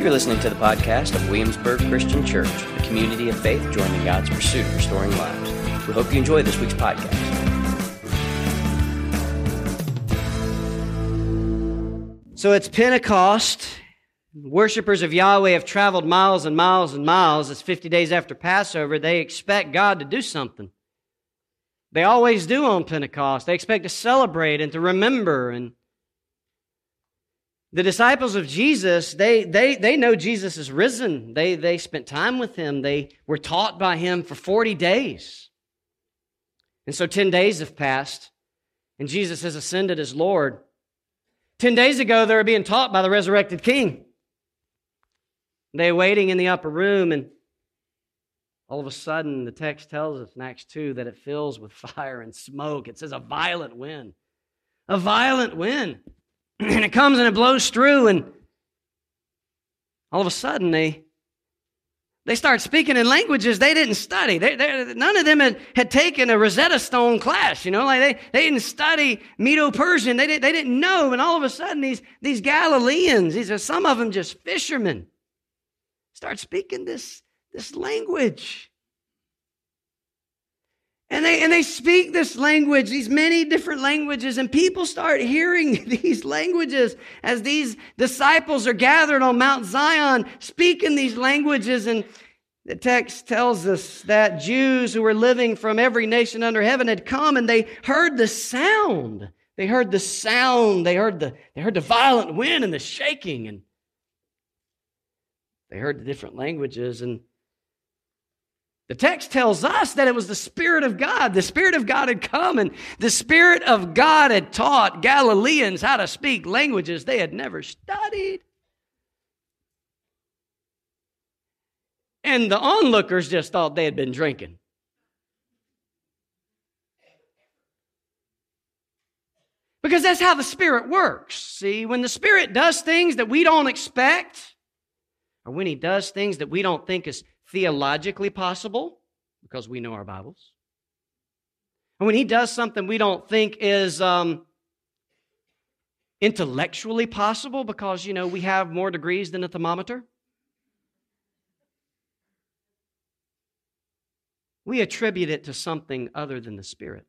You're listening to the podcast of Williamsburg Christian Church, a community of faith joining God's pursuit of restoring lives. We hope you enjoy this week's podcast. So it's Pentecost. Worshippers of Yahweh have traveled miles and miles and miles. It's 50 days after Passover. They expect God to do something. They always do on Pentecost. They expect to celebrate and to remember. And the disciples of Jesus, they, they, they know Jesus is risen. They, they spent time with him. They were taught by him for 40 days. And so 10 days have passed, and Jesus has ascended as Lord. 10 days ago, they were being taught by the resurrected King. They waiting in the upper room, and all of a sudden, the text tells us in Acts 2 that it fills with fire and smoke. It says a violent wind. A violent wind. and it comes and it blows through, and all of a sudden, they they start speaking in languages they didn't study. They, they, none of them had, had taken a Rosetta Stone class, you know, like they, they didn't study Medo-Persian. They, did, they didn't know. And all of a sudden, these, these Galileans, these are some of them just fishermen, start speaking this, this language. And they, and they speak this language, these many different languages, and people start hearing these languages as these disciples are gathered on Mount Zion speaking these languages. And the text tells us that Jews who were living from every nation under heaven had come and they heard the sound. They heard the sound. They heard the, they heard the violent wind and the shaking. And they heard the different languages. And the text tells us that it was the Spirit of God. The Spirit of God had come, and the Spirit of God had taught Galileans how to speak languages they had never studied. And the onlookers just thought they had been drinking. Because that's how the Spirit works. See, when the Spirit does things that we don't expect, or when He does things that we don't think is theologically possible because we know our Bibles. And when he does something we don't think is um, intellectually possible because, you know, we have more degrees than a thermometer, we attribute it to something other than the Spirit.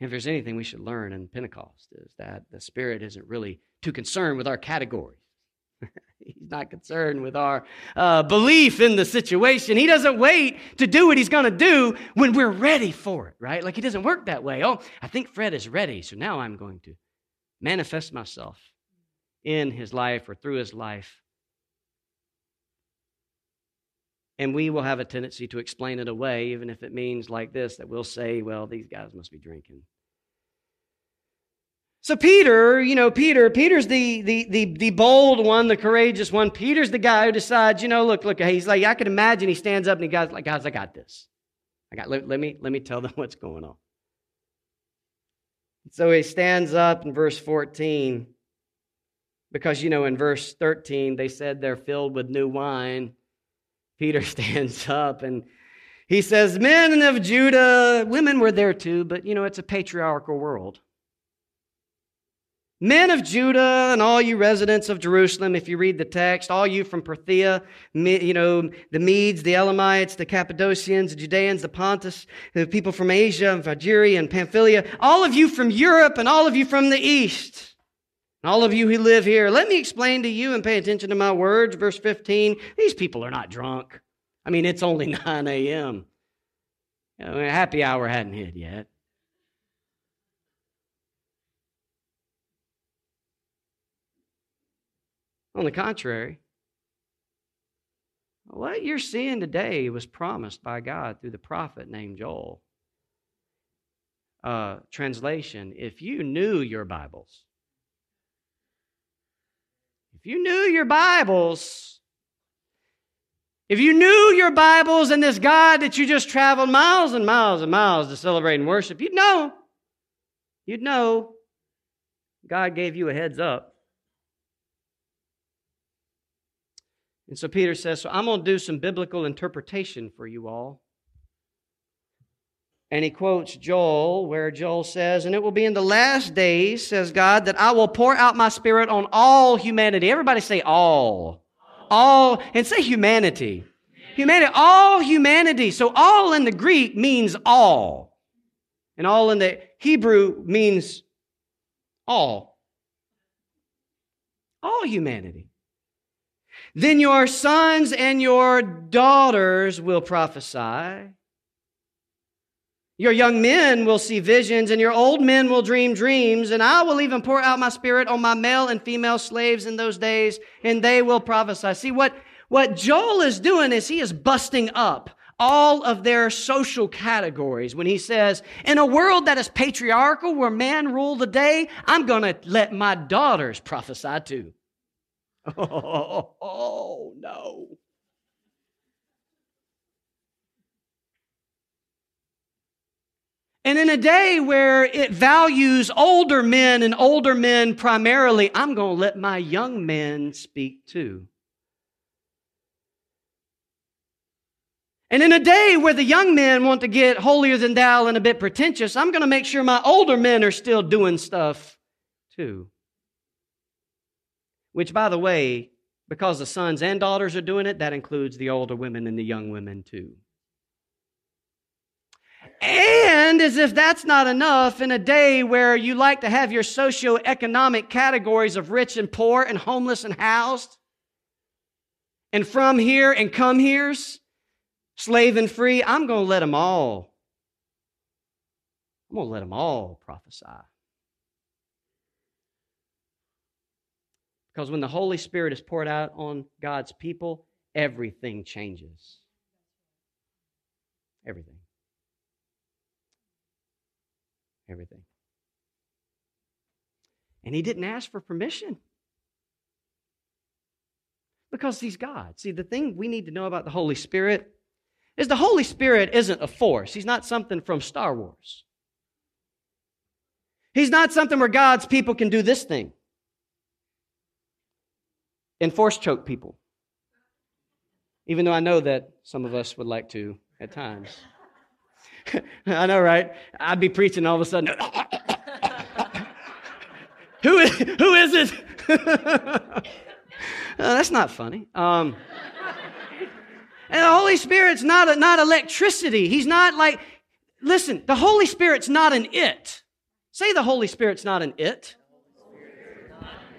If there's anything we should learn in Pentecost, is that the Spirit isn't really too concerned with our categories. He's not concerned with our uh, belief in the situation. He doesn't wait to do what he's going to do when we're ready for it, right? Like he doesn't work that way. Oh, I think Fred is ready, so now I'm going to manifest myself in his life or through his life. And we will have a tendency to explain it away, even if it means like this that we'll say, well, these guys must be drinking. So Peter, you know, Peter, Peter's the, the, the, the bold one, the courageous one. Peter's the guy who decides, you know, look, look, he's like, I can imagine he stands up and he goes like, guys, I got this. I got, let, let me, let me tell them what's going on. So he stands up in verse 14 because, you know, in verse 13, they said they're filled with new wine. Peter stands up and he says, Men of Judah, women were there too, but, you know, it's a patriarchal world. Men of Judah and all you residents of Jerusalem, if you read the text, all you from Parthia, you know, the Medes, the Elamites, the Cappadocians, the Judeans, the Pontus, the people from Asia and Phrygia and Pamphylia, all of you from Europe and all of you from the East, all of you who live here, let me explain to you and pay attention to my words. Verse 15, these people are not drunk. I mean, it's only 9 a.m. You know, happy hour hadn't hit yet. On the contrary, what you're seeing today was promised by God through the prophet named Joel. Uh, translation If you knew your Bibles, if you knew your Bibles, if you knew your Bibles and this God that you just traveled miles and miles and miles to celebrate and worship, you'd know. You'd know God gave you a heads up. And so Peter says, So I'm going to do some biblical interpretation for you all. And he quotes Joel, where Joel says, And it will be in the last days, says God, that I will pour out my spirit on all humanity. Everybody say all. All, and say humanity. Humanity, all humanity. So all in the Greek means all. And all in the Hebrew means all. All humanity. Then your sons and your daughters will prophesy. Your young men will see visions, and your old men will dream dreams, and I will even pour out my spirit on my male and female slaves in those days, and they will prophesy. See, what, what Joel is doing is he is busting up all of their social categories when he says, In a world that is patriarchal, where men rule the day, I'm going to let my daughters prophesy too. Oh, oh, no. And in a day where it values older men and older men primarily, I'm going to let my young men speak too. And in a day where the young men want to get holier than thou and a bit pretentious, I'm going to make sure my older men are still doing stuff too. Which, by the way, because the sons and daughters are doing it, that includes the older women and the young women too. And as if that's not enough, in a day where you like to have your socio-economic categories of rich and poor and homeless and housed, and from here and come here's, slave and free, I'm going to let them all. I'm going to let them all prophesy. Because when the Holy Spirit is poured out on God's people, everything changes. Everything. everything. And he didn't ask for permission because he's God. See, the thing we need to know about the Holy Spirit is the Holy Spirit isn't a force, he's not something from Star Wars. He's not something where God's people can do this thing and force choke people. Even though I know that some of us would like to at times. I know, right? I'd be preaching all of a sudden. who, is, who is it? that's not funny. Um, and the Holy Spirit's not, a, not electricity. He's not like, listen, the Holy Spirit's not an it. Say the Holy Spirit's not an it.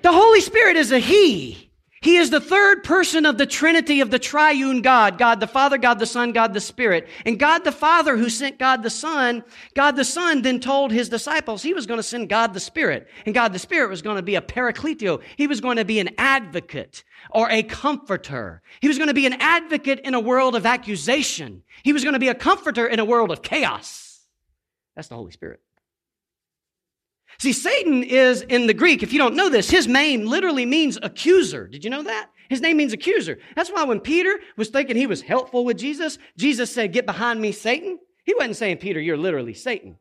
The Holy Spirit is a He. He is the third person of the Trinity of the triune God God the Father, God the Son, God the Spirit. And God the Father, who sent God the Son, God the Son then told his disciples he was going to send God the Spirit. And God the Spirit was going to be a parakletio. He was going to be an advocate or a comforter. He was going to be an advocate in a world of accusation. He was going to be a comforter in a world of chaos. That's the Holy Spirit. See, Satan is in the Greek, if you don't know this, his name literally means accuser. Did you know that? His name means accuser. That's why when Peter was thinking he was helpful with Jesus, Jesus said, Get behind me, Satan. He wasn't saying, Peter, you're literally Satan.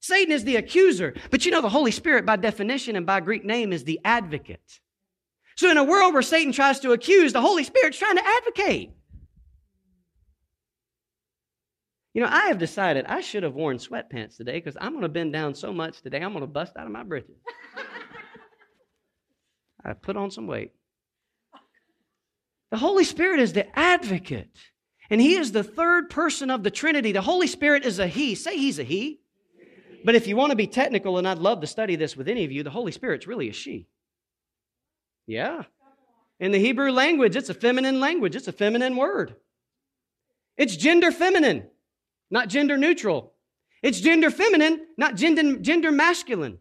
Satan is the accuser. But you know, the Holy Spirit, by definition and by Greek name, is the advocate. So in a world where Satan tries to accuse, the Holy Spirit's trying to advocate. You know, I have decided I should have worn sweatpants today because I'm going to bend down so much today, I'm going to bust out of my britches. I put on some weight. The Holy Spirit is the advocate, and He is the third person of the Trinity. The Holy Spirit is a He. Say He's a He. But if you want to be technical, and I'd love to study this with any of you, the Holy Spirit's really a she. Yeah. In the Hebrew language, it's a feminine language, it's a feminine word. It's gender feminine not gender neutral. It's gender feminine, not gender, gender masculine.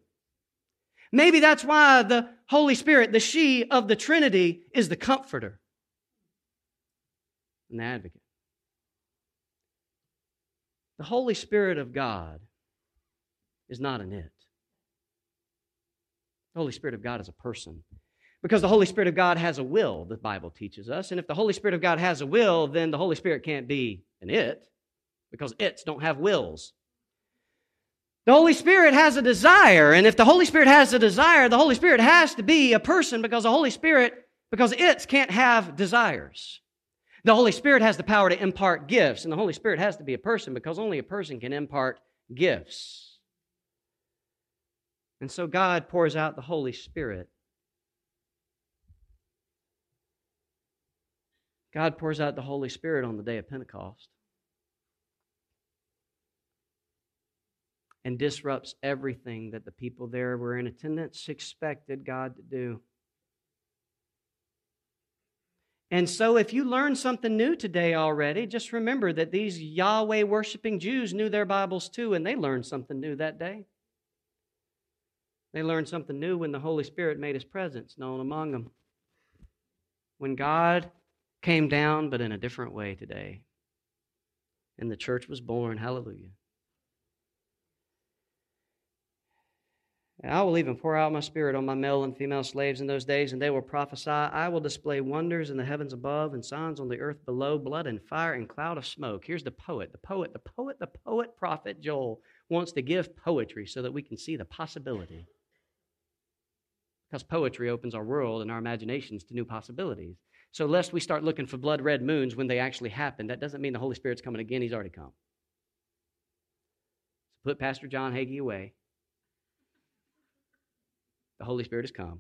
Maybe that's why the Holy Spirit, the she of the Trinity, is the comforter and the advocate. The Holy Spirit of God is not an it. The Holy Spirit of God is a person. Because the Holy Spirit of God has a will, the Bible teaches us. And if the Holy Spirit of God has a will, then the Holy Spirit can't be an it because its don't have wills. The Holy Spirit has a desire, and if the Holy Spirit has a desire, the Holy Spirit has to be a person because the Holy Spirit, because its can't have desires. The Holy Spirit has the power to impart gifts, and the Holy Spirit has to be a person because only a person can impart gifts. And so God pours out the Holy Spirit. God pours out the Holy Spirit on the day of Pentecost and disrupts everything that the people there were in attendance expected God to do. And so, if you learned something new today already, just remember that these Yahweh worshiping Jews knew their Bibles too, and they learned something new that day. They learned something new when the Holy Spirit made his presence known among them. When God came down, but in a different way today. And the church was born. Hallelujah. I will even pour out my spirit on my male and female slaves in those days, and they will prophesy. I will display wonders in the heavens above and signs on the earth below, blood and fire and cloud of smoke. Here's the poet, the poet, the poet, the poet, prophet Joel wants to give poetry so that we can see the possibility. Because poetry opens our world and our imaginations to new possibilities. So, lest we start looking for blood red moons when they actually happen, that doesn't mean the Holy Spirit's coming again. He's already come. So, put Pastor John Hagee away. The Holy Spirit has come.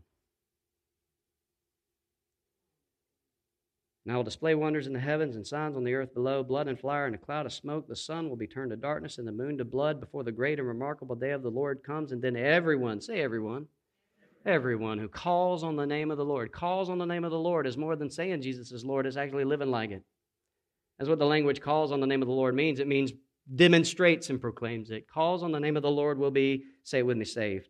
And I will display wonders in the heavens and signs on the earth below, blood and fire and a cloud of smoke. The sun will be turned to darkness and the moon to blood before the great and remarkable day of the Lord comes. And then everyone, say everyone, everyone who calls on the name of the Lord, calls on the name of the Lord is more than saying Jesus is Lord, is actually living like it. That's what the language calls on the name of the Lord means. It means demonstrates and proclaims it. Calls on the name of the Lord will be, say it with me, saved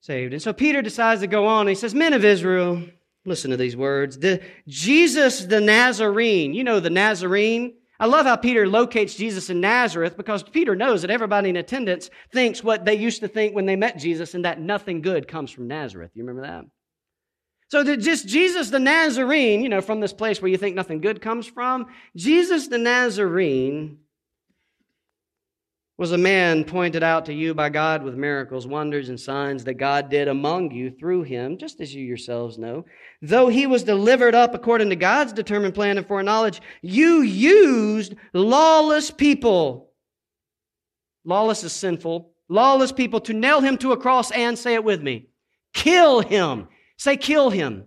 saved. And so Peter decides to go on. he says, Men of Israel, listen to these words. The, Jesus the Nazarene, you know the Nazarene. I love how Peter locates Jesus in Nazareth because Peter knows that everybody in attendance thinks what they used to think when they met Jesus and that nothing good comes from Nazareth. You remember that? So that just Jesus the Nazarene, you know, from this place where you think nothing good comes from, Jesus the Nazarene was a man pointed out to you by God with miracles, wonders, and signs that God did among you through him, just as you yourselves know. Though he was delivered up according to God's determined plan and foreknowledge, you used lawless people. Lawless is sinful. Lawless people to nail him to a cross and say it with me. Kill him. Say, kill him.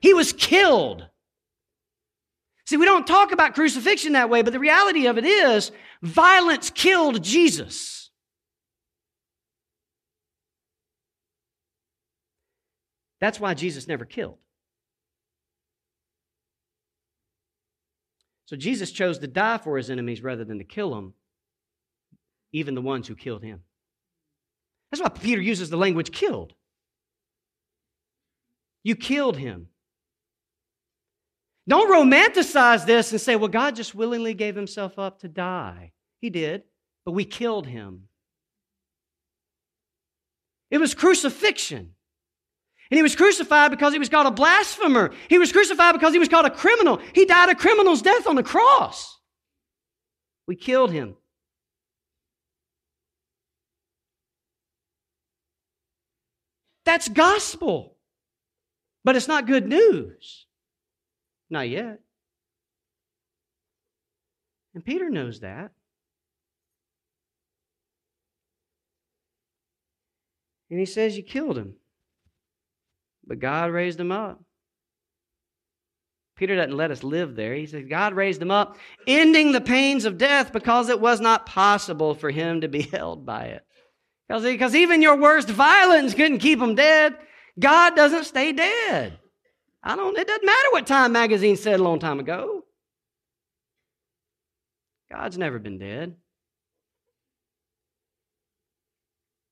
He was killed. See, we don't talk about crucifixion that way, but the reality of it is Violence killed Jesus. That's why Jesus never killed. So Jesus chose to die for his enemies rather than to kill them, even the ones who killed him. That's why Peter uses the language killed. You killed him. Don't romanticize this and say, well, God just willingly gave himself up to die. He did, but we killed him. It was crucifixion. And he was crucified because he was called a blasphemer. He was crucified because he was called a criminal. He died a criminal's death on the cross. We killed him. That's gospel. But it's not good news. Not yet. And Peter knows that. And he says, You killed him. But God raised him up. Peter doesn't let us live there. He says, God raised him up, ending the pains of death because it was not possible for him to be held by it. Because even your worst violence couldn't keep him dead. God doesn't stay dead. I don't, it doesn't matter what Time magazine said a long time ago. God's never been dead.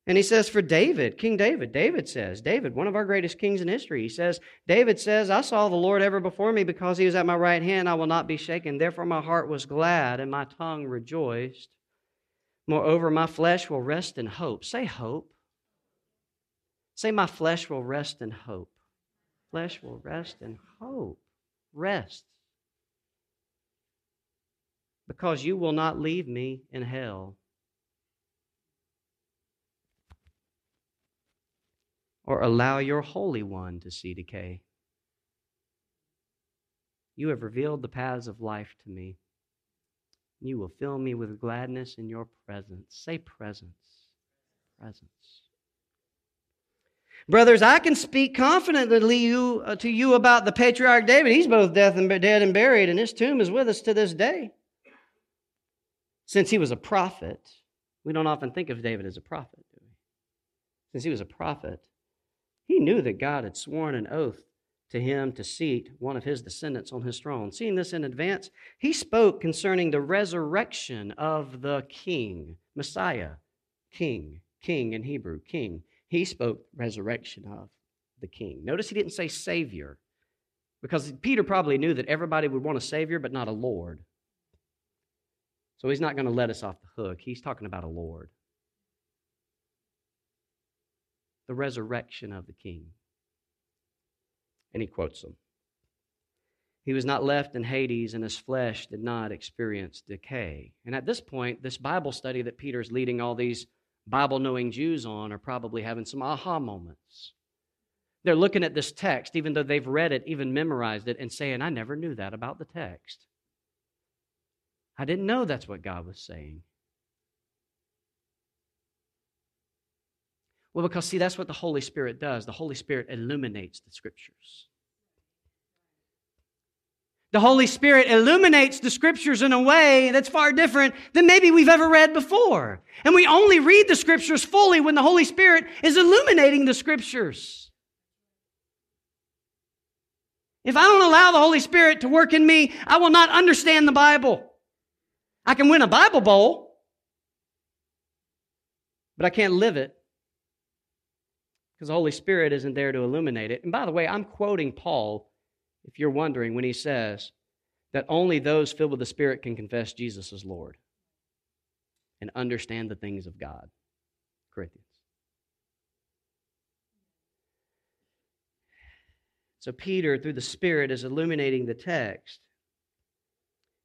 And he says, for David, King David, David says, David, one of our greatest kings in history, he says, David says, I saw the Lord ever before me because he was at my right hand. I will not be shaken. Therefore, my heart was glad and my tongue rejoiced. Moreover, my flesh will rest in hope. Say hope. Say, my flesh will rest in hope flesh will rest in hope. Rest. Because you will not leave me in hell. Or allow your Holy One to see decay. You have revealed the paths of life to me. You will fill me with gladness in your presence. Say presence. Presence. Brothers, I can speak confidently you, uh, to you about the patriarch David. He's both dead and, dead and buried, and his tomb is with us to this day. Since he was a prophet, we don't often think of David as a prophet, do we? Since he was a prophet, he knew that God had sworn an oath to him to seat one of his descendants on his throne. Seeing this in advance, he spoke concerning the resurrection of the king, Messiah, king, king in Hebrew, king. He spoke resurrection of the king. Notice he didn't say savior, because Peter probably knew that everybody would want a savior, but not a Lord. So he's not going to let us off the hook. He's talking about a Lord. The resurrection of the king. And he quotes them. He was not left in Hades, and his flesh did not experience decay. And at this point, this Bible study that Peter's leading all these Bible knowing Jews on are probably having some aha moments. They're looking at this text, even though they've read it, even memorized it, and saying, I never knew that about the text. I didn't know that's what God was saying. Well, because, see, that's what the Holy Spirit does. The Holy Spirit illuminates the Scriptures. The Holy Spirit illuminates the Scriptures in a way that's far different than maybe we've ever read before. And we only read the Scriptures fully when the Holy Spirit is illuminating the Scriptures. If I don't allow the Holy Spirit to work in me, I will not understand the Bible. I can win a Bible bowl, but I can't live it because the Holy Spirit isn't there to illuminate it. And by the way, I'm quoting Paul, if you're wondering, when he says that only those filled with the Spirit can confess Jesus as Lord and understand the things of God. Corinthians. So Peter, through the Spirit, is illuminating the text.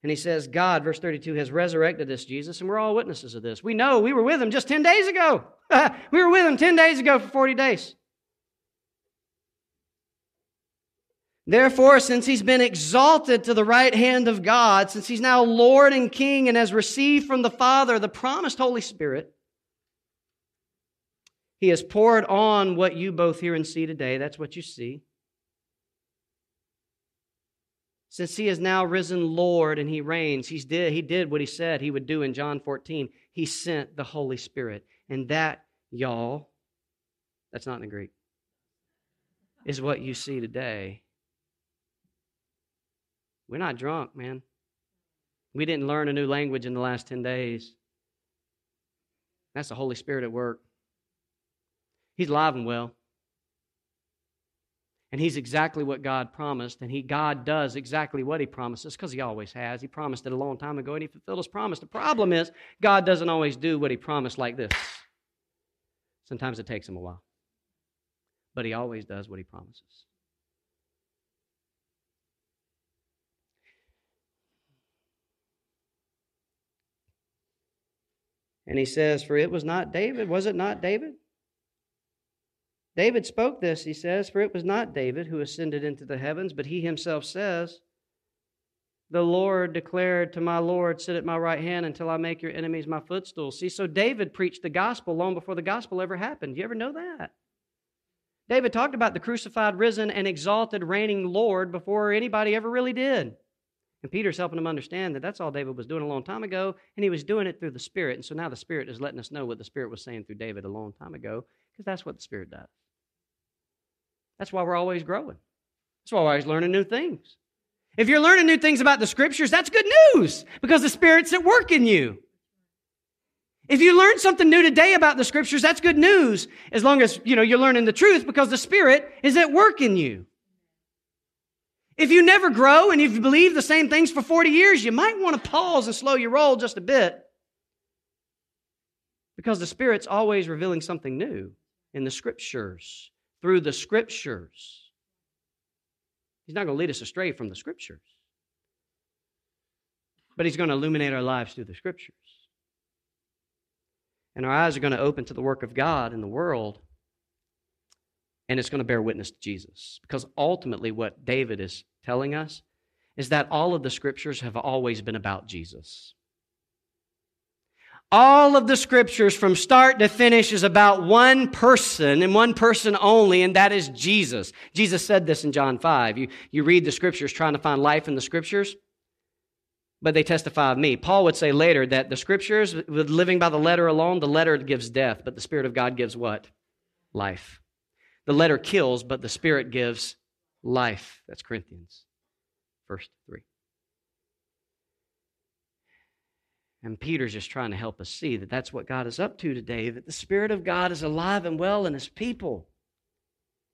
And he says, God, verse 32, has resurrected this Jesus, and we're all witnesses of this. We know we were with him just 10 days ago. we were with him 10 days ago for 40 days. Therefore, since he's been exalted to the right hand of God, since he's now Lord and King and has received from the Father the promised Holy Spirit, he has poured on what you both hear and see today. That's what you see. Since he is now risen Lord and he reigns, he's did, he did what he said he would do in John 14. He sent the Holy Spirit. And that, y'all, that's not in the Greek, is what you see today. We're not drunk, man. We didn't learn a new language in the last 10 days. That's the Holy Spirit at work. He's alive and well. And he's exactly what God promised, and he God does exactly what he promises because he always has. He promised it a long time ago, and he fulfilled his promise. The problem is God doesn't always do what he promised like this. Sometimes it takes him a while. But he always does what he promises. And he says, For it was not David, was it not David? David spoke this, he says, For it was not David who ascended into the heavens, but he himself says, The Lord declared to my Lord, Sit at my right hand until I make your enemies my footstool. See, so David preached the gospel long before the gospel ever happened. You ever know that? David talked about the crucified, risen, and exalted, reigning Lord before anybody ever really did. And Peter's helping him understand that that's all David was doing a long time ago, and he was doing it through the Spirit. And so now the Spirit is letting us know what the Spirit was saying through David a long time ago, because that's what the Spirit does. That's why we're always growing. That's why we're always learning new things. If you're learning new things about the Scriptures, that's good news, because the Spirit's at work in you. If you learn something new today about the Scriptures, that's good news, as long as you know you're learning the truth, because the Spirit is at work in you. If you never grow and you've believed the same things for 40 years, you might want to pause and slow your roll just a bit. Because the Spirit's always revealing something new in the Scriptures, through the Scriptures. He's not going to lead us astray from the Scriptures, but He's going to illuminate our lives through the Scriptures. And our eyes are going to open to the work of God in the world and it's going to bear witness to Jesus. Because ultimately, what David is telling us is that all of the scriptures have always been about Jesus. All of the scriptures from start to finish is about one person and one person only, and that is Jesus. Jesus said this in John 5. You, you read the scriptures trying to find life in the scriptures, but they testify of me. Paul would say later that the scriptures, with living by the letter alone, the letter gives death, but the Spirit of God gives what? Life. The letter kills, but the Spirit gives life. That's Corinthians, verse 3. And Peter's just trying to help us see that that's what God is up to today, that the Spirit of God is alive and well in His people,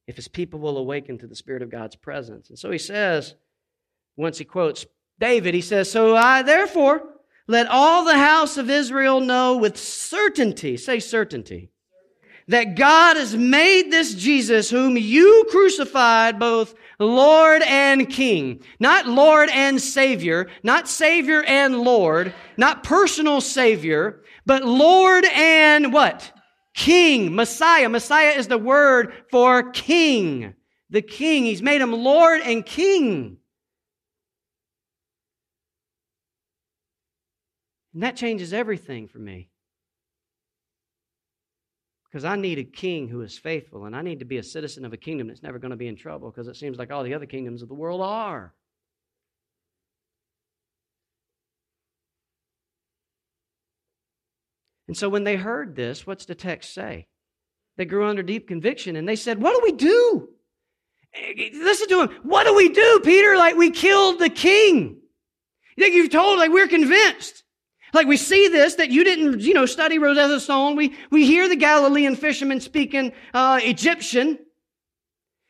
if His people will awaken to the Spirit of God's presence. And so he says, once he quotes David, he says, So I therefore let all the house of Israel know with certainty, say certainty, that God has made this Jesus, whom you crucified, both Lord and King. Not Lord and Savior, not Savior and Lord, not personal Savior, but Lord and what? King, Messiah. Messiah is the word for King. The King. He's made him Lord and King. And that changes everything for me. Because I need a king who is faithful, and I need to be a citizen of a kingdom that's never going to be in trouble because it seems like all the other kingdoms of the world are. And so when they heard this, what's the text say? They grew under deep conviction and they said, What do we do? Listen to him. What do we do, Peter? Like we killed the king. You think you've told, like we're convinced. Like we see this, that you didn't, you know, study Rosetta Stone. We, we hear the Galilean fishermen speaking uh, Egyptian.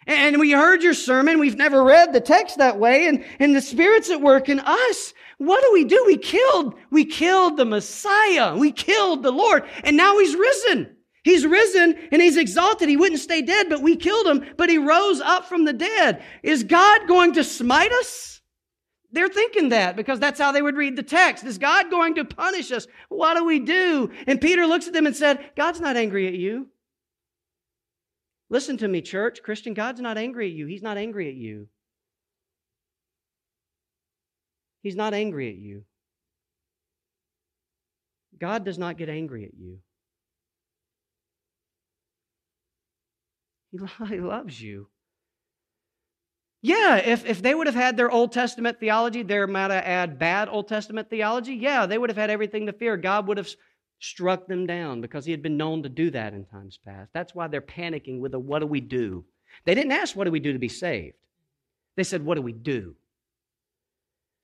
And we heard your sermon. We've never read the text that way. And, and the Spirit's at work in us. What do we do? We killed, we killed the Messiah. We killed the Lord. And now he's risen. He's risen and he's exalted. He wouldn't stay dead, but we killed him, but he rose up from the dead. Is God going to smite us? They're thinking that because that's how they would read the text. Is God going to punish us? What do we do? And Peter looks at them and said, God's not angry at you. Listen to me, church, Christian, God's not angry at you. He's not angry at you. He's not angry at you. God does not get angry at you. He loves you. Yeah, if, if they would have had their Old Testament theology, they might have had bad Old Testament theology. Yeah, they would have had everything to fear. God would have struck them down because he had been known to do that in times past. That's why they're panicking with a what do we do? They didn't ask what do we do to be saved. They said, what do we do?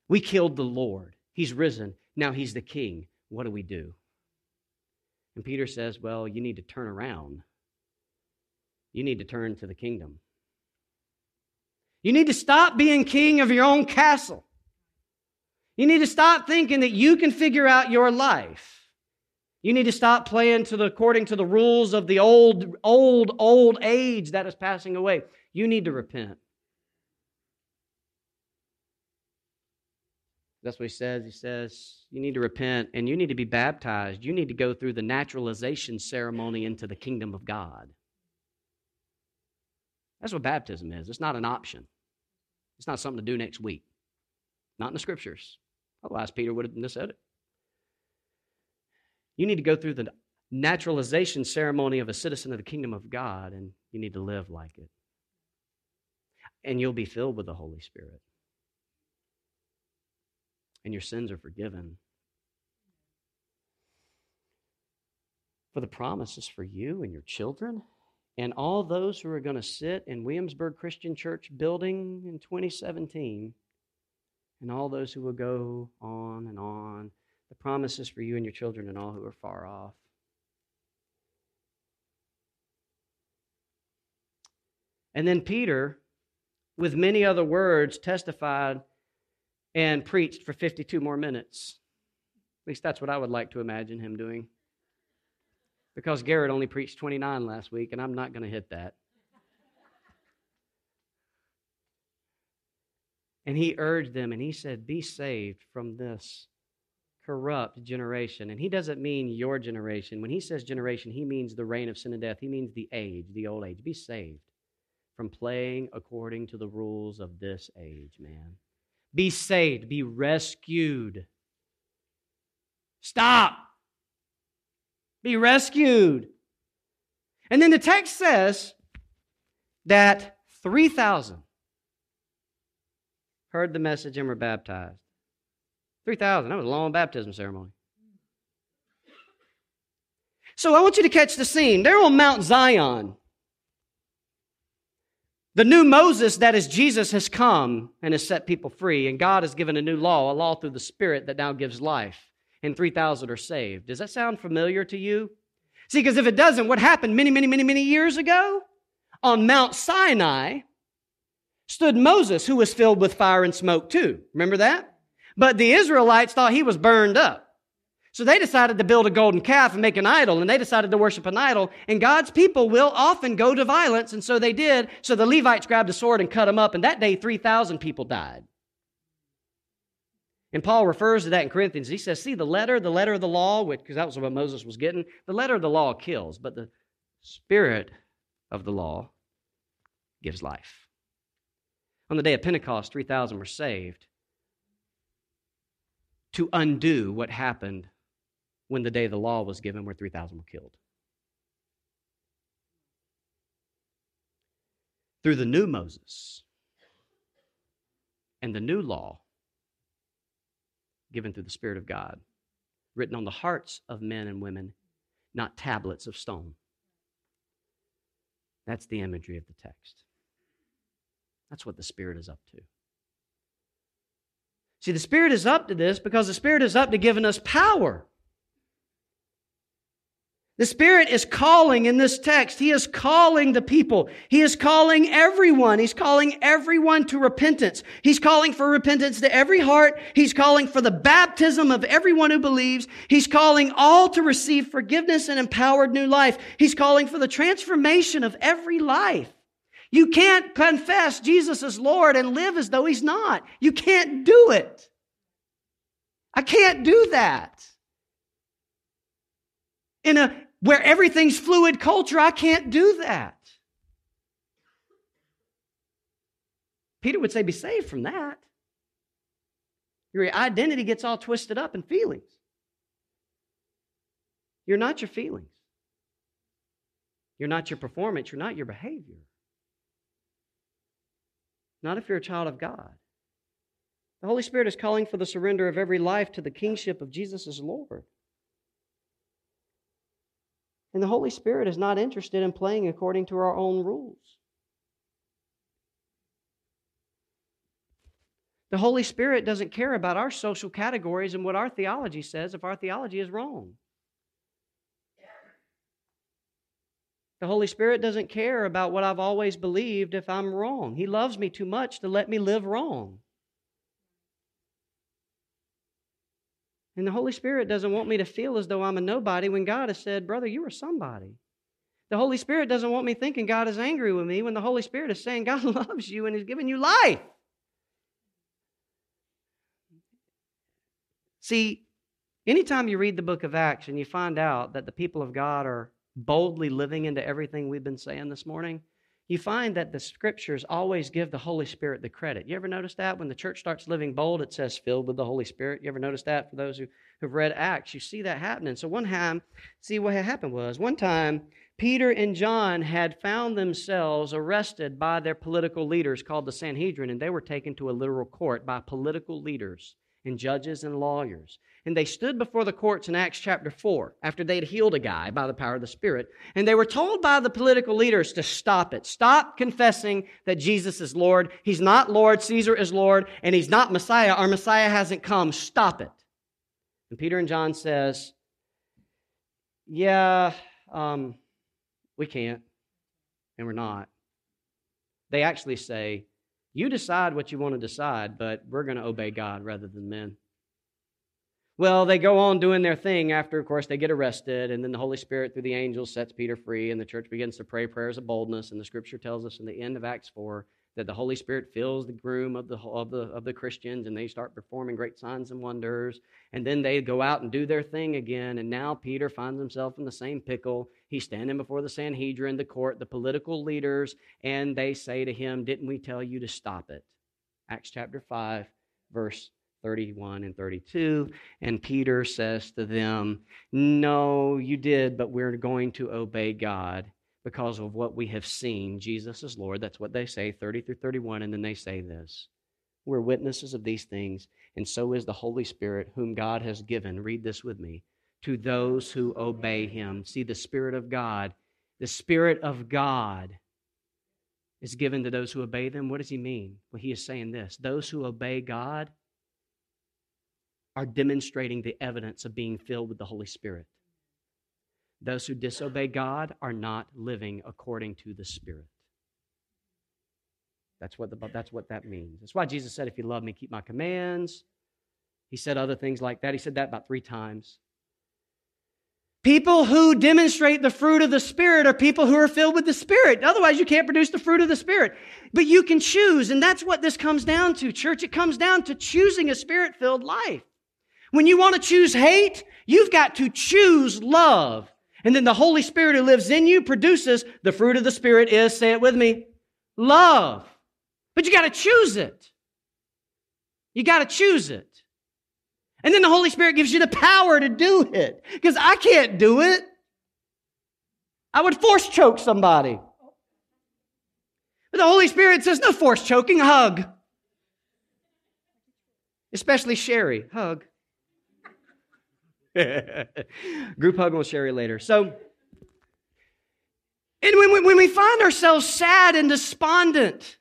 We killed the Lord. He's risen. Now he's the king. What do we do? And Peter says, well, you need to turn around. You need to turn to the kingdom. You need to stop being king of your own castle. You need to stop thinking that you can figure out your life. You need to stop playing to the, according to the rules of the old, old, old age that is passing away. You need to repent. That's what he says. He says, You need to repent and you need to be baptized. You need to go through the naturalization ceremony into the kingdom of God. That's what baptism is. It's not an option. It's not something to do next week. Not in the scriptures. Otherwise, Peter would have said it. You need to go through the naturalization ceremony of a citizen of the kingdom of God, and you need to live like it. And you'll be filled with the Holy Spirit. And your sins are forgiven. For the promises for you and your children and all those who are going to sit in Williamsburg Christian Church building in 2017, and all those who will go on and on. The promises for you and your children and all who are far off. And then Peter, with many other words, testified and preached for 52 more minutes. At least that's what I would like to imagine him doing because Garrett only preached 29 last week, and I'm not going to hit that. And he urged them and he said, Be saved from this corrupt generation. And he doesn't mean your generation. When he says generation, he means the reign of sin and death. He means the age, the old age. Be saved from playing according to the rules of this age, man. be saved, be rescued. Stop. Be rescued. And then the text says that 3,000 heard the message and were baptized. 3,000. That was a long baptism ceremony. So I want you to catch the scene. They're on Mount Zion. The new Moses, that is Jesus, has come and has set people free, and God has given a new law, a law through the Spirit that now gives life, and 3,000 are saved. Does that sound familiar to you? See, because if it doesn't, what happened many, many, many, many years ago? On Mount Sinai stood Moses, who was filled with fire and smoke too. Remember that? But the Israelites thought he was burned up. So they decided to build a golden calf and make an idol, and they decided to worship an idol. And God's people will often go to violence, and so they did. So the Levites grabbed a sword and cut him up, and that day 3,000 people died. And Paul refers to that in Corinthians. He says, See, the letter, the letter of the law, because that was what Moses was getting, the letter of the law kills, but the spirit of the law gives life. On the day of Pentecost, 3,000 were saved to undo what happened when the day the law was given, where 3,000 were killed. Through the new Moses and the new law, given through the Spirit of God, written on the hearts of men and women, not tablets of stone. That's the imagery of the text. That's what the Spirit is up to. See, the Spirit is up to this because the Spirit is up to giving us power. The Spirit is calling in this text. He is calling the people. He is calling everyone. He's calling everyone to repentance. He's calling for repentance to every heart. He's calling for the baptism of everyone who believes. He's calling all to receive forgiveness and empowered new life. He's calling for the transformation of every life. You can't confess Jesus as Lord and live as though He's not. You can't do it. I can't do that. In a where everything's fluid culture, I can't do that. Peter would say, Be saved from that. Your identity gets all twisted up in feelings. You're not your feelings. You're not your performance. You're not your behavior. Not if you're a child of God. The Holy Spirit is calling for the surrender of every life to the kingship of Jesus as Lord. And the Holy Spirit is not interested in playing according to our own rules. The Holy Spirit doesn't care about our social categories and what our theology says if our theology is wrong. The Holy Spirit doesn't care about what I've always believed if I'm wrong. He loves me too much to let me live wrong. And the Holy Spirit doesn't want me to feel as though I'm a nobody when God has said, Brother, you are somebody. The Holy Spirit doesn't want me thinking God is angry with me when the Holy Spirit is saying God loves you and is giving you life. See, anytime you read the book of Acts and you find out that the people of God are boldly living into everything we've been saying this morning, you find that the scriptures always give the Holy Spirit the credit. You ever notice that? When the church starts living bold, it says filled with the Holy Spirit. You ever notice that for those who have read Acts? You see that happening. So one time, see what happened was one time, Peter and John had found themselves arrested by their political leaders called the Sanhedrin, and they were taken to a literal court by political leaders and judges and lawyers. And they stood before the courts in Acts chapter 4 after they'd healed a guy by the power of the Spirit. And they were told by the political leaders to stop it. Stop confessing that Jesus is Lord. He's not Lord. Caesar is Lord. And he's not Messiah. Our Messiah hasn't come. Stop it. And Peter and John says, yeah, um, we can't. And we're not. They actually say, you decide what you want to decide, but we're going to obey God rather than men. Well, they go on doing their thing after, of course, they get arrested, and then the Holy Spirit, through the angels, sets Peter free, and the church begins to pray prayers of boldness. And the scripture tells us in the end of Acts 4 that the Holy Spirit fills the room of the, of the, of the Christians, and they start performing great signs and wonders. And then they go out and do their thing again, and now Peter finds himself in the same pickle. He's standing before the Sanhedrin, the court, the political leaders, and they say to him, Didn't we tell you to stop it? Acts chapter 5 verse 31 and 32. And Peter says to them, No, you did, but we're going to obey God because of what we have seen. Jesus is Lord. That's what they say, 30 through 31. And then they say this We're witnesses of these things, and so is the Holy Spirit, whom God has given. Read this with me to those who obey him. See, the Spirit of God, the Spirit of God is given to those who obey them. What does he mean? Well, he is saying this those who obey God are demonstrating the evidence of being filled with the Holy Spirit. Those who disobey God are not living according to the Spirit. That's what, the, that's what that means. That's why Jesus said, If you love me, keep my commands. He said other things like that. He said that about three times. People who demonstrate the fruit of the Spirit are people who are filled with the Spirit. Otherwise, you can't produce the fruit of the Spirit. But you can choose, and that's what this comes down to, church. It comes down to choosing a Spirit filled life. When you want to choose hate, you've got to choose love. And then the Holy Spirit who lives in you produces the fruit of the Spirit is, say it with me, love. But you got to choose it. You got to choose it. And then the Holy Spirit gives you the power to do it because I can't do it. I would force choke somebody. But the Holy Spirit says, no force choking, hug. Especially Sherry, hug. Group hug with Sherry later. So, and when, when we find ourselves sad and despondent,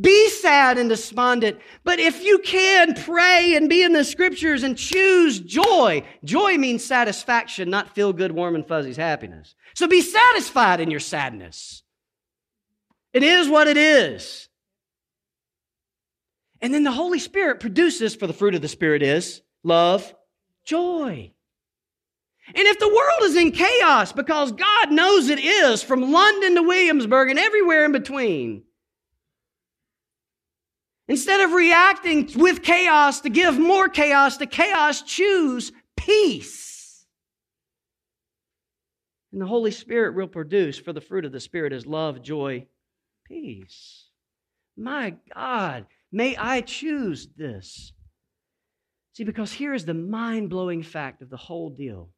be sad and despondent. But if you can, pray and be in the scriptures and choose joy. Joy means satisfaction, not feel good, warm, and fuzzy's happiness. So be satisfied in your sadness. It is what it is. And then the Holy Spirit produces, for the fruit of the Spirit is love, joy. And if the world is in chaos, because God knows it is, from London to Williamsburg and everywhere in between, Instead of reacting with chaos to give more chaos to chaos, choose peace. And the Holy Spirit will produce, for the fruit of the Spirit is love, joy, peace. My God, may I choose this. See, because here is the mind blowing fact of the whole deal.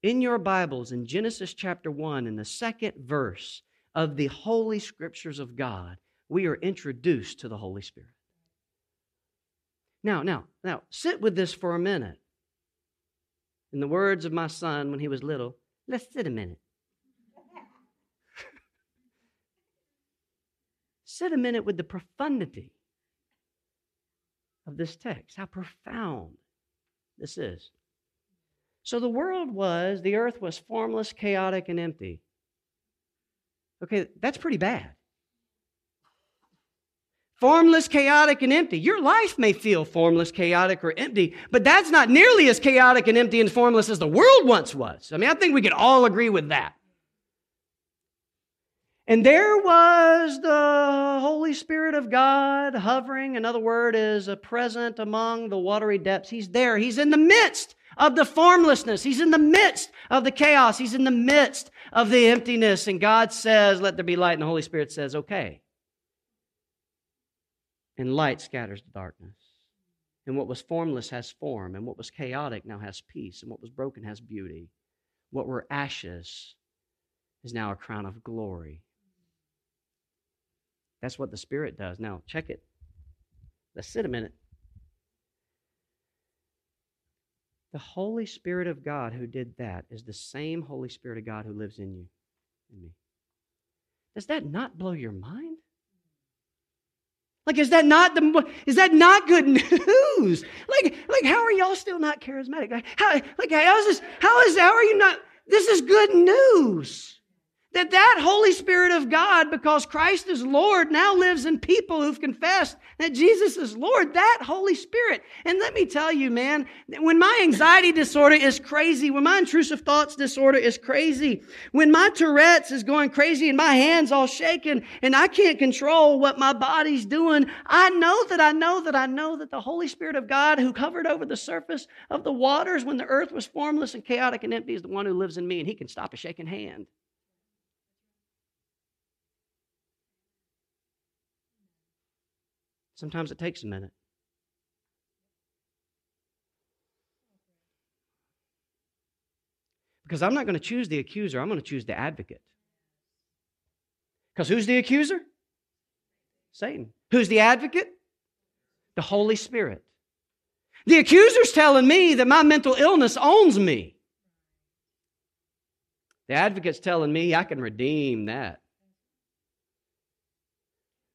In your Bibles, in Genesis chapter 1, in the second verse of the Holy Scriptures of God, we are introduced to the Holy Spirit. Now, now, now, sit with this for a minute. In the words of my son when he was little, let's sit a minute. sit a minute with the profundity of this text, how profound this is. So the world was, the earth was formless, chaotic, and empty. Okay, that's pretty bad formless, chaotic, and empty. Your life may feel formless, chaotic, or empty, but that's not nearly as chaotic and empty and formless as the world once was. I mean, I think we could all agree with that. And there was the Holy Spirit of God hovering. Another word is a present among the watery depths. He's there. He's in the midst of the formlessness. He's in the midst of the chaos. He's in the midst of the emptiness. And God says, Let there be light. And the Holy Spirit says, Okay and light scatters the darkness. And what was formless has form, and what was chaotic now has peace, and what was broken has beauty. What were ashes is now a crown of glory. That's what the Spirit does. Now, check it. Let's sit a minute. The Holy Spirit of God who did that is the same Holy Spirit of God who lives in you and me. Does that not blow your mind? Like, is that not the is that not good news? Like, like how are y'all still not charismatic? Like, how like how is this? How is how are you not? This is good news that that Holy Spirit of God, because Christ is Lord, now lives in people who've confessed that Jesus is Lord, that Holy Spirit. And let me tell you, man, when my anxiety disorder is crazy, when my intrusive thoughts disorder is crazy, when my Tourette's is going crazy and my hands all shaking and I can't control what my body's doing, I know that I know that I know that the Holy Spirit of God who covered over the surface of the waters when the earth was formless and chaotic and empty is the one who lives in me and he can stop a shaking hand. Sometimes it takes a minute. Because I'm not going to choose the accuser, I'm going to choose the advocate. Because who's the accuser? Satan. Who's the advocate? The Holy Spirit. The accuser's telling me that my mental illness owns me. The advocate's telling me I can redeem that.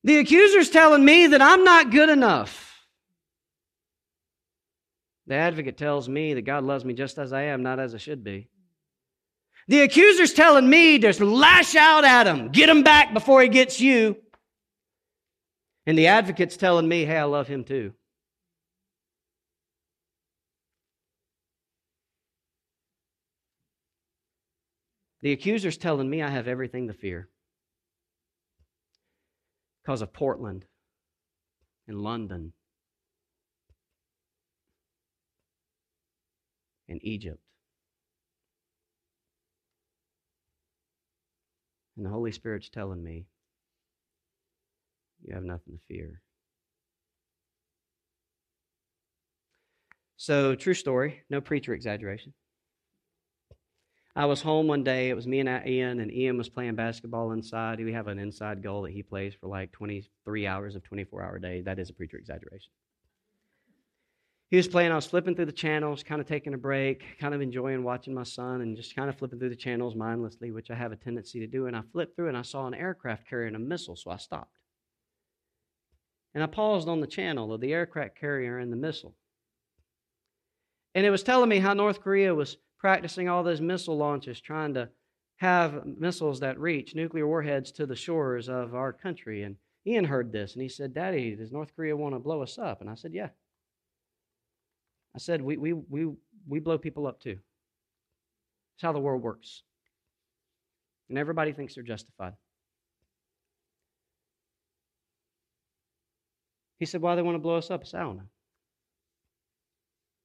The accuser's telling me that I'm not good enough. The advocate tells me that God loves me just as I am, not as I should be. The accuser's telling me to lash out at him, get him back before he gets you. And the advocate's telling me, hey, I love him too. The accuser's telling me I have everything to fear because of Portland and London and Egypt. And the Holy Spirit's telling me, you have nothing to fear. So, true story, no preacher exaggeration. I was home one day. It was me and Ian, and Ian was playing basketball inside. We have an inside goal that he plays for like 23 hours of 24 hour day. That is a preacher exaggeration. He was playing. I was flipping through the channels, kind of taking a break, kind of enjoying watching my son, and just kind of flipping through the channels mindlessly, which I have a tendency to do. And I flipped through and I saw an aircraft carrying a missile, so I stopped. And I paused on the channel of the aircraft carrier and the missile. And it was telling me how North Korea was practicing all those missile launches, trying to have missiles that reach nuclear warheads to the shores of our country. And Ian heard this and he said, Daddy, does North Korea want to blow us up? And I said, Yeah. I said, We, we, we, we blow people up too. It's how the world works. And everybody thinks they're justified. He said, Why do they want to blow us up? I said, I don't know.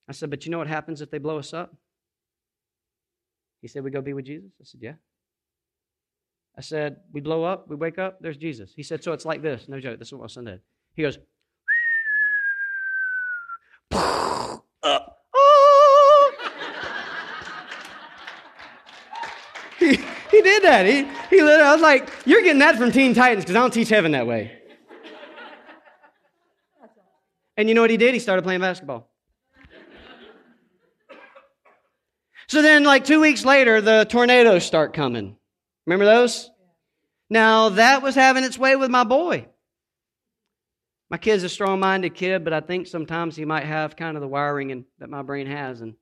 I said, But you know what happens if they blow us up? He said, We go be with Jesus? I said, Yeah. I said, We blow up, we wake up, there's Jesus. He said, So it's like this. No joke, this is what my son did. He goes, up. He, he did that. He, he literally, I was like, You're getting that from Teen Titans because I don't teach heaven that way. And you know what he did? He started playing basketball. So then, like two weeks later, the tornadoes start coming. Remember those? Now, that was having its way with my boy. My kid's a strong minded kid, but I think sometimes he might have kind of the wiring in, that my brain has. And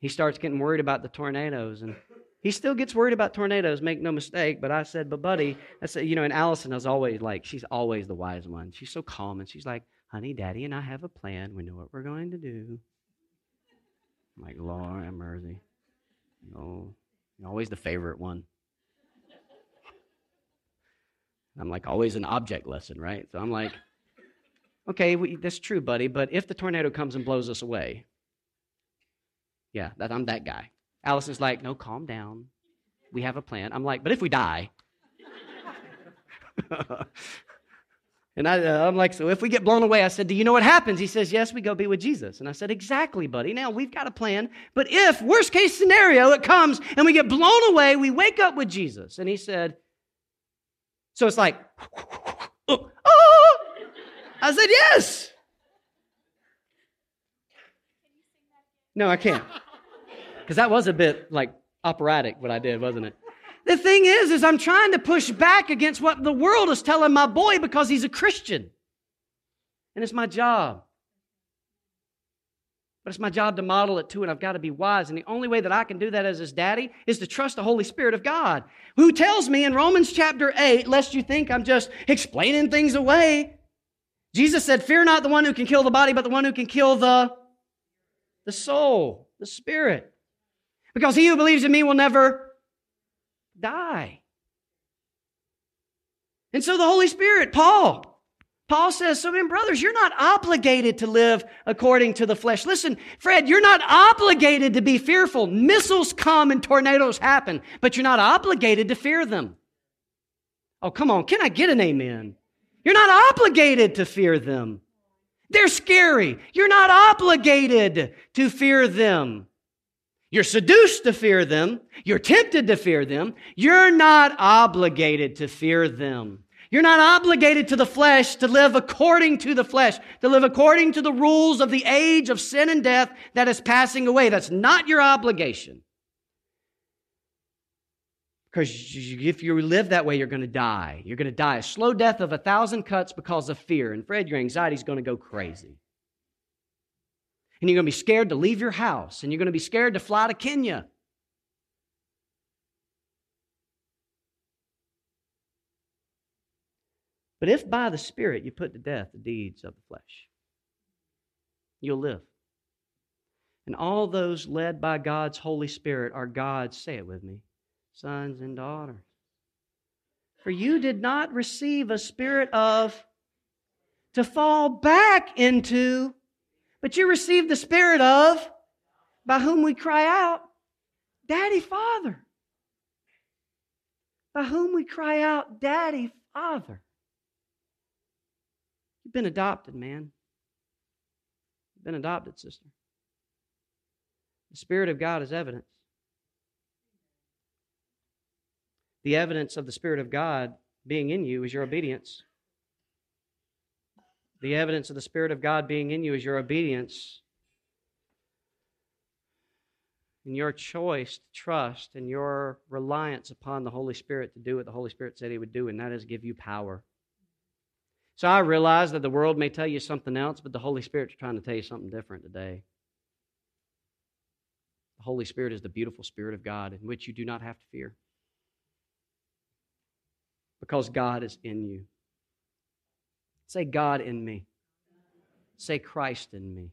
he starts getting worried about the tornadoes. And he still gets worried about tornadoes, make no mistake. But I said, but buddy, I said, you know, and Allison is always like, she's always the wise one. She's so calm. And she's like, honey, daddy and I have a plan. We know what we're going to do. I'm like, Lord have mercy. No, you're always the favorite one. I'm like always an object lesson, right? So I'm like, okay, we, that's true, buddy. But if the tornado comes and blows us away, yeah, that, I'm that guy. Allison's like, no, calm down. We have a plan. I'm like, but if we die, And I, uh, like, so if we get blown away, I said, do you know what happens? He says, yes, we go be with Jesus. And I said, exactly, buddy. Now we've got a plan. But if, worst case scenario, it comes and we get blown away, we wake up with Jesus. And he said, so it's like, oh, oh. I said, yes. No, I can't. Because that was a bit like operatic what I did, wasn't it? The thing is, is I'm trying to push back against what the world is telling my boy because he's a Christian. And it's my job. But it's my job to model it too, and I've got to be wise. And the only way that I can do that as his daddy is to trust the Holy Spirit of God, who tells me in Romans chapter 8, lest you think I'm just explaining things away. Jesus said, Fear not the one who can kill the body, but the one who can kill the, the soul, the spirit. Because he who believes in me will never die. And so the Holy Spirit, Paul, Paul says, so then, brothers, you're not obligated to live according to the flesh. Listen, Fred, you're not obligated to be fearful. Missiles come and tornadoes happen, but you're not obligated to fear them. Oh, come on. Can I get an amen? You're not obligated to fear them. They're scary. You're not obligated to fear them. You're seduced to fear them. You're tempted to fear them. You're not obligated to fear them. You're not obligated to the flesh to live according to the flesh, to live according to the rules of the age of sin and death that is passing away. That's not your obligation. Because if you live that way, you're going to die. You're going to die a slow death of a thousand cuts because of fear. And Fred, your anxiety is going to go crazy. And you're going to be scared to leave your house. And you're going to be scared to fly to Kenya. But if by the Spirit you put to death the deeds of the flesh, you'll live. And all those led by God's Holy Spirit are God's, say it with me, sons and daughters. For you did not receive a spirit of to fall back into, but you received the spirit of by whom we cry out, Daddy, Father. By whom we cry out, Daddy, Father. You've been adopted, man. You've been adopted, sister. The Spirit of God is evidence. The evidence of the Spirit of God being in you is your obedience. The evidence of the Spirit of God being in you is your obedience and your choice to trust and your reliance upon the Holy Spirit to do what the Holy Spirit said He would do, and that is give you power. So I realize that the world may tell you something else, but the Holy Spirit's trying to tell you something different today. The Holy Spirit is the beautiful Spirit of God in which you do not have to fear because God is in you. Say, God in me. Say, Christ in me.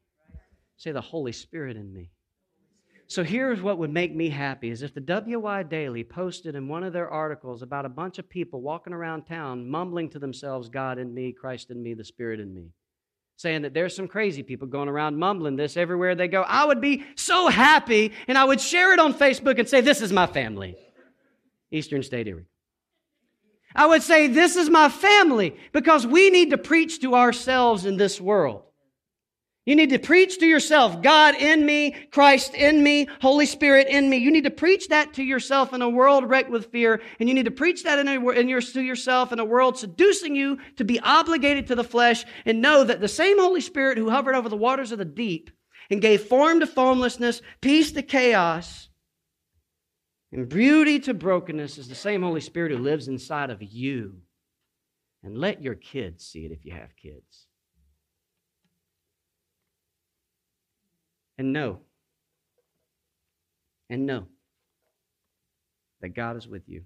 Say, the Holy Spirit in me. So here's what would make me happy is if the WY Daily posted in one of their articles about a bunch of people walking around town mumbling to themselves, God in me, Christ in me, the Spirit in me. Saying that there's some crazy people going around mumbling this everywhere they go. I would be so happy and I would share it on Facebook and say, This is my family. Eastern State Erie. I would say, This is my family because we need to preach to ourselves in this world. You need to preach to yourself, God in me, Christ in me, Holy Spirit in me. You need to preach that to yourself in a world wrecked with fear, and you need to preach that in, a, in your, to yourself in a world seducing you to be obligated to the flesh, and know that the same Holy Spirit who hovered over the waters of the deep and gave form to formlessness, peace to chaos, and beauty to brokenness is the same Holy Spirit who lives inside of you. And let your kids see it if you have kids. and know and know that God is with you.